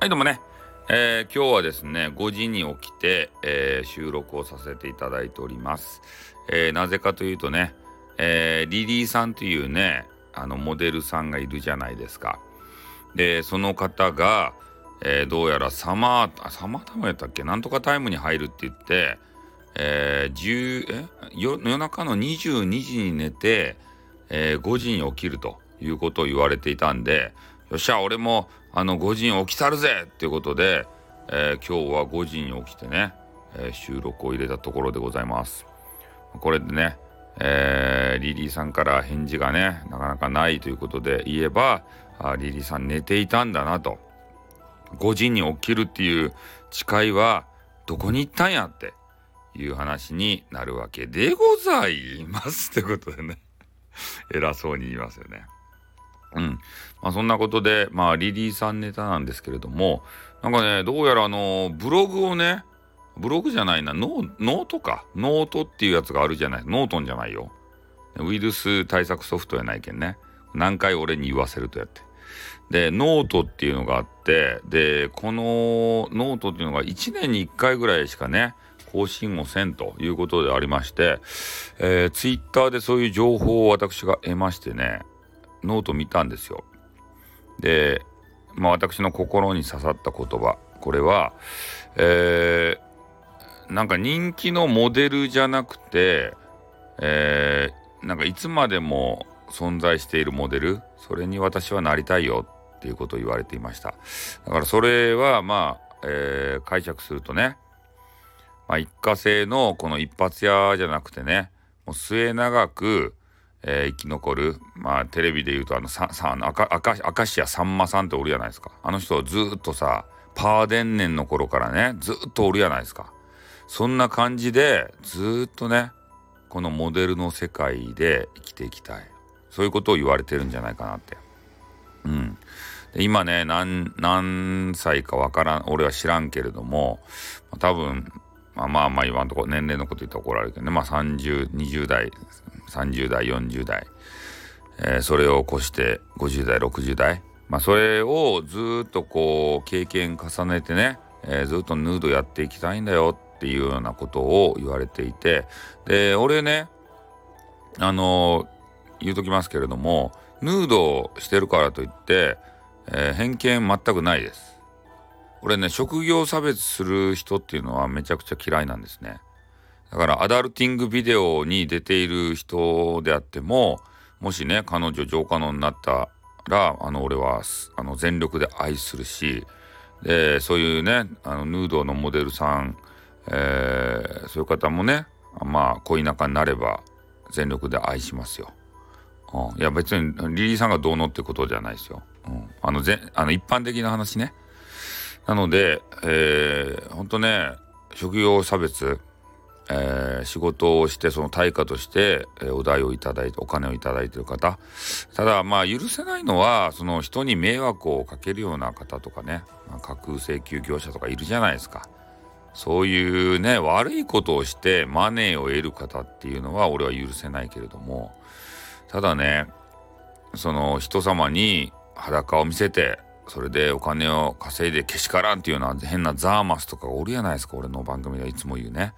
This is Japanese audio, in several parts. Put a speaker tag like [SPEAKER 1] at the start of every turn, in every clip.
[SPEAKER 1] はいどうもね、えー、今日はですね5時に起きて、えー、収録をさせていただいております、えー、なぜかというとね、えリリーさんというねあのモデルさんがいるじゃないですか。でその方が、えどうやらサマーサマータイムやったっけ？なんとかタイムに入るって言ってえー、え夜中の22時に寝て、えー、5時に起きるということを言われていたんでよっしゃ俺もあの5時に起きたるぜっていうことで、えー、今日は5時に起きてね、えー、収録を入れたところでございます。これでね、えー、リリーさんから返事がねなかなかないということで言えばあリリーさん寝ていたんだなと5時に起きるっていう誓いはどこに行ったんやっていう話になるわけでございますってことでね偉そうに言いますよね。うん。まあそんなことで、まあリリーさんネタなんですけれども、なんかね、どうやらあの、ブログをね、ブログじゃないな、ノートか。ノートっていうやつがあるじゃない。ノートンじゃないよ。ウイルス対策ソフトやないけんね。何回俺に言わせるとやって。で、ノートっていうのがあって、で、このノートっていうのが1年に1回ぐらいしかね、更新をせんということでありまして、えー、ツイッターでそういう情報を私が得ましてね、ノート見たんですよ。で、まあ私の心に刺さった言葉、これは、えー、なんか人気のモデルじゃなくて、えー、なんかいつまでも存在しているモデル、それに私はなりたいよっていうことを言われていました。だからそれはまあ、えー、解釈するとね、まあ、一過性のこの一発屋じゃなくてね、もう末永く、えー、生き残る、まあ、テレビで言うと、あの、さ、さ、赤、赤、赤石さんまさんっておるじゃないですか。あの人ずっとさ、パーデンネンの頃からね、ずっとおるじゃないですか。そんな感じで、ずっとね、このモデルの世界で生きていきたい。そういうことを言われてるんじゃないかなって。うん。で今ね、何、何歳かわからん、俺は知らんけれども、多分、まあまあまあ言わんとこ年齢のこと言ったら怒られるけどねまあ30、20代、30代、40代、えー、それを越して50代、60代、まあそれをずっとこう経験重ねてね、えー、ずっとヌードやっていきたいんだよっていうようなことを言われていて。で俺ねあのー、言うときますけれどもヌードしてるからといって、えー、偏見全くないです。俺ね職業差別する人っていうのはめちゃくちゃ嫌いなんですね。だからアダルティングビデオに出ている人であってももしね彼女上可能になったらあの俺はあの全力で愛するしでそういうねあのヌードのモデルさん、えー、そういう方もねまあ恋仲になれば全力で愛しますよ。うん、いや別にリリーさんがどうのってことじゃないですよ。うん、あのぜあの一般的な話ね。なので、えー、ほんとね、職業差別、えー、仕事をしてその対価として、えー、お代をいただいてお金をいただいている方。ただまあ許せないのはその人に迷惑をかけるような方とかね、まあ、架空請求業者とかいるじゃないですか。そういうね悪いことをしてマネーを得る方っていうのは俺は許せないけれども。ただねその人様に裸を見せてそれでお金を稼いでけしからんっていうような変なザーマスとかおるやないですか俺の番組ではいつも言うね。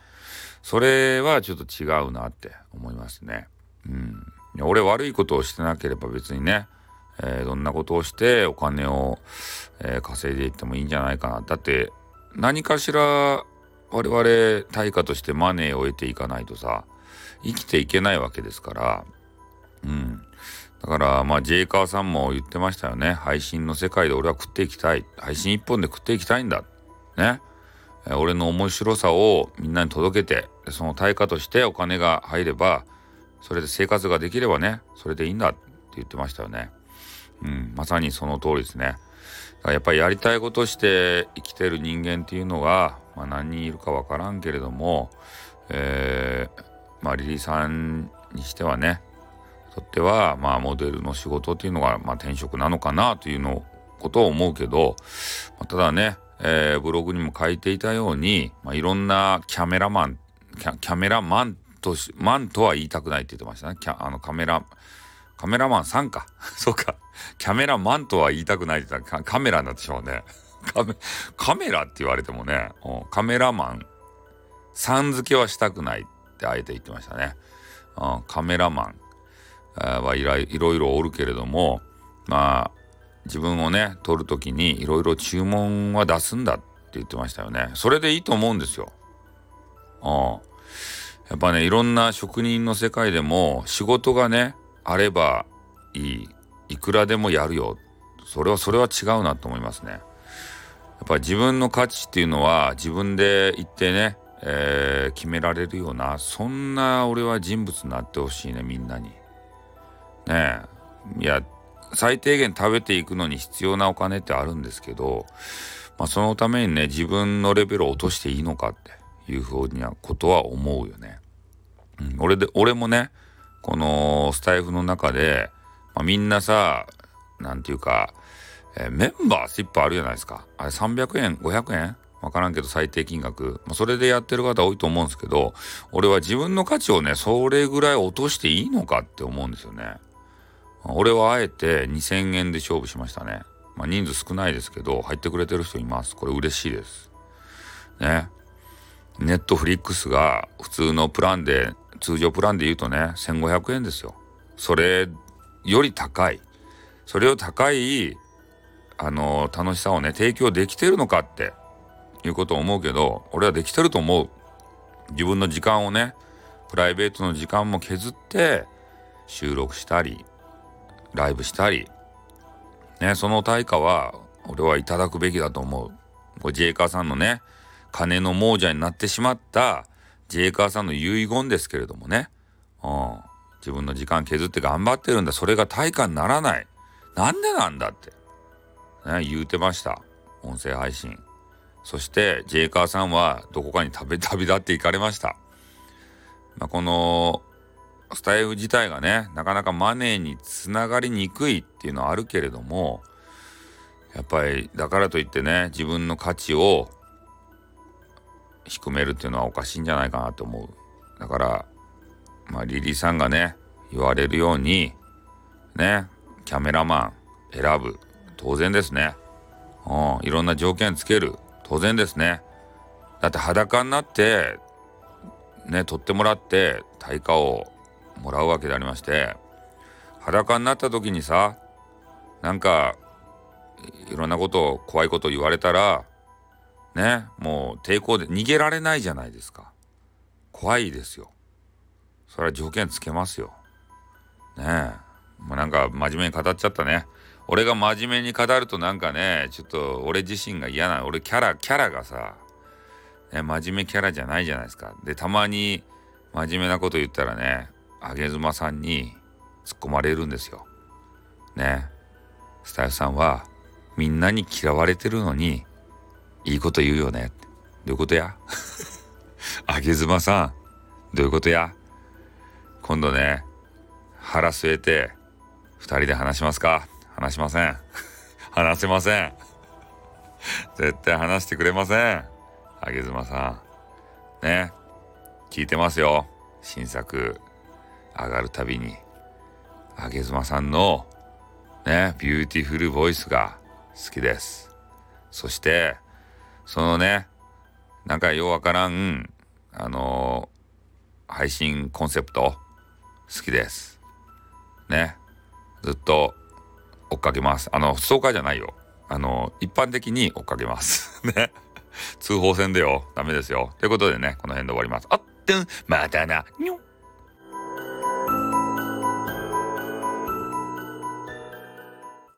[SPEAKER 1] それはちょっと違うなって思いますねうん俺悪いことをしてなければ別にね、えー、どんなことをしてお金を、えー、稼いでいってもいいんじゃないかなだって何かしら我々対価としてマネーを得ていかないとさ生きていけないわけですからうんだから、まあ、ジェイカーさんも言ってましたよね。配信の世界で俺は食っていきたい。配信一本で食っていきたいんだ。ね。俺の面白さをみんなに届けて、その対価としてお金が入れば、それで生活ができればね、それでいいんだって言ってましたよね。うん、まさにその通りですね。だからやっぱりやりたいことして生きてる人間っていうのが、まあ、何人いるかわからんけれども、えー、まあリリーさんにしてはね、とっては、まあ、モデルの仕事っていうのが、まあ、転職なのかなというのことを思うけど、まあ、ただね、えー、ブログにも書いていたように、まあ、いろんなキャメラマンキャメラマンとしマンとは言いたくないって言ってましたね。キャあのカメラカメラマンさんか。そうか。キャメラマンとは言いたくないって言ったらカメラになってしまうね。カメカメラって言われてもね、カメラマンさん付けはしたくないってあえて言ってましたね。カメラマンはいろいろおるけれどもまあ自分をね撮る時にいろいろ注文は出すんだって言ってましたよね。それでいいと思うんですよ。うん、やっぱねいろんな職人の世界でも仕事がねあればいいいくらでもやるよそれはそれは違うなと思いますね。やっぱ自分の価値っていうのは自分で言ってね、えー、決められるようなそんな俺は人物になってほしいねみんなに。ねえいや最低限食べていくのに必要なお金ってあるんですけど、まあ、そのためにね自分のレベルを落としていいのかっていうふうにはことは思うよね。うん、俺で俺もねこのスタイフの中で、まあ、みんなさなんていうか、えー、メンバースいっぱいあるじゃないですか。あれ300円、500円わからんけど最低金額。まあ、それでやってる方多いと思うんですけど、俺は自分の価値をね、それぐらい落としていいのかって思うんですよね。俺はあえて2000円で勝負しましたね。まあ、人数少ないですけど、入ってくれてる人います。これ嬉しいです。ね。ネットフリックスが普通のプランで、通常プランで言うとね、1500円ですよ。それより高い。それを高い、あの、楽しさをね、提供できてるのかっていうことを思うけど、俺はできてると思う。自分の時間をね、プライベートの時間も削って収録したり、ライブしたり、ね、その対価は俺はいただくべきだと思う。これジェイカーさんのね、金の亡者になってしまったジェイカーさんの遺言ですけれどもね、うん、自分の時間削って頑張ってるんだ。それが対価にならない。なんでなんだって、ね、言うてました。音声配信。そして、ジェイカーさんはどこかに旅立って行かれました。まあ、この、スタイフ自体がね、なかなかマネーにつながりにくいっていうのはあるけれども、やっぱり、だからといってね、自分の価値を低めるっていうのはおかしいんじゃないかなと思う。だから、まあ、リリーさんがね、言われるように、ね、キャメラマン選ぶ。当然ですね。うん、いろんな条件つける。当然ですね。だって裸になって、ね、取ってもらって、対価をもらうわけでありまして、裸になった時にさ、なんか、いろんなことを、怖いこと言われたら、ね、もう抵抗で逃げられないじゃないですか。怖いですよ。それは条件つけますよ。ねえ。もうなんか真面目に語っちゃったね。俺が真面目に語るとなんかね、ちょっと俺自身が嫌な、俺キャラ、キャラがさ、ね、真面目キャラじゃないじゃないですか。で、たまに真面目なこと言ったらね、あげずまさんに突っ込まれるんですよ。ね。スタイフさんはみんなに嫌われてるのにいいこと言うよね。どういうことや？あげずまさん、どういうことや？今度ね、腹据えて二人で話しますか？話しません。話せません。絶対話してくれません。あげ妻さん。ね。聞いてますよ。新作上がるたびに。あげ妻さんのね、 beautiful voice が好きです。そして、そのね、なんかようわからん、あのー、配信コンセプト好きです。ね。ずっと追っかけます。あの、ストーカーじゃないよ。あの、一般的に追っかけます。ね。通報戦でよ。ダメですよ。ということでね、この辺で終わります。あってん、またな、にょ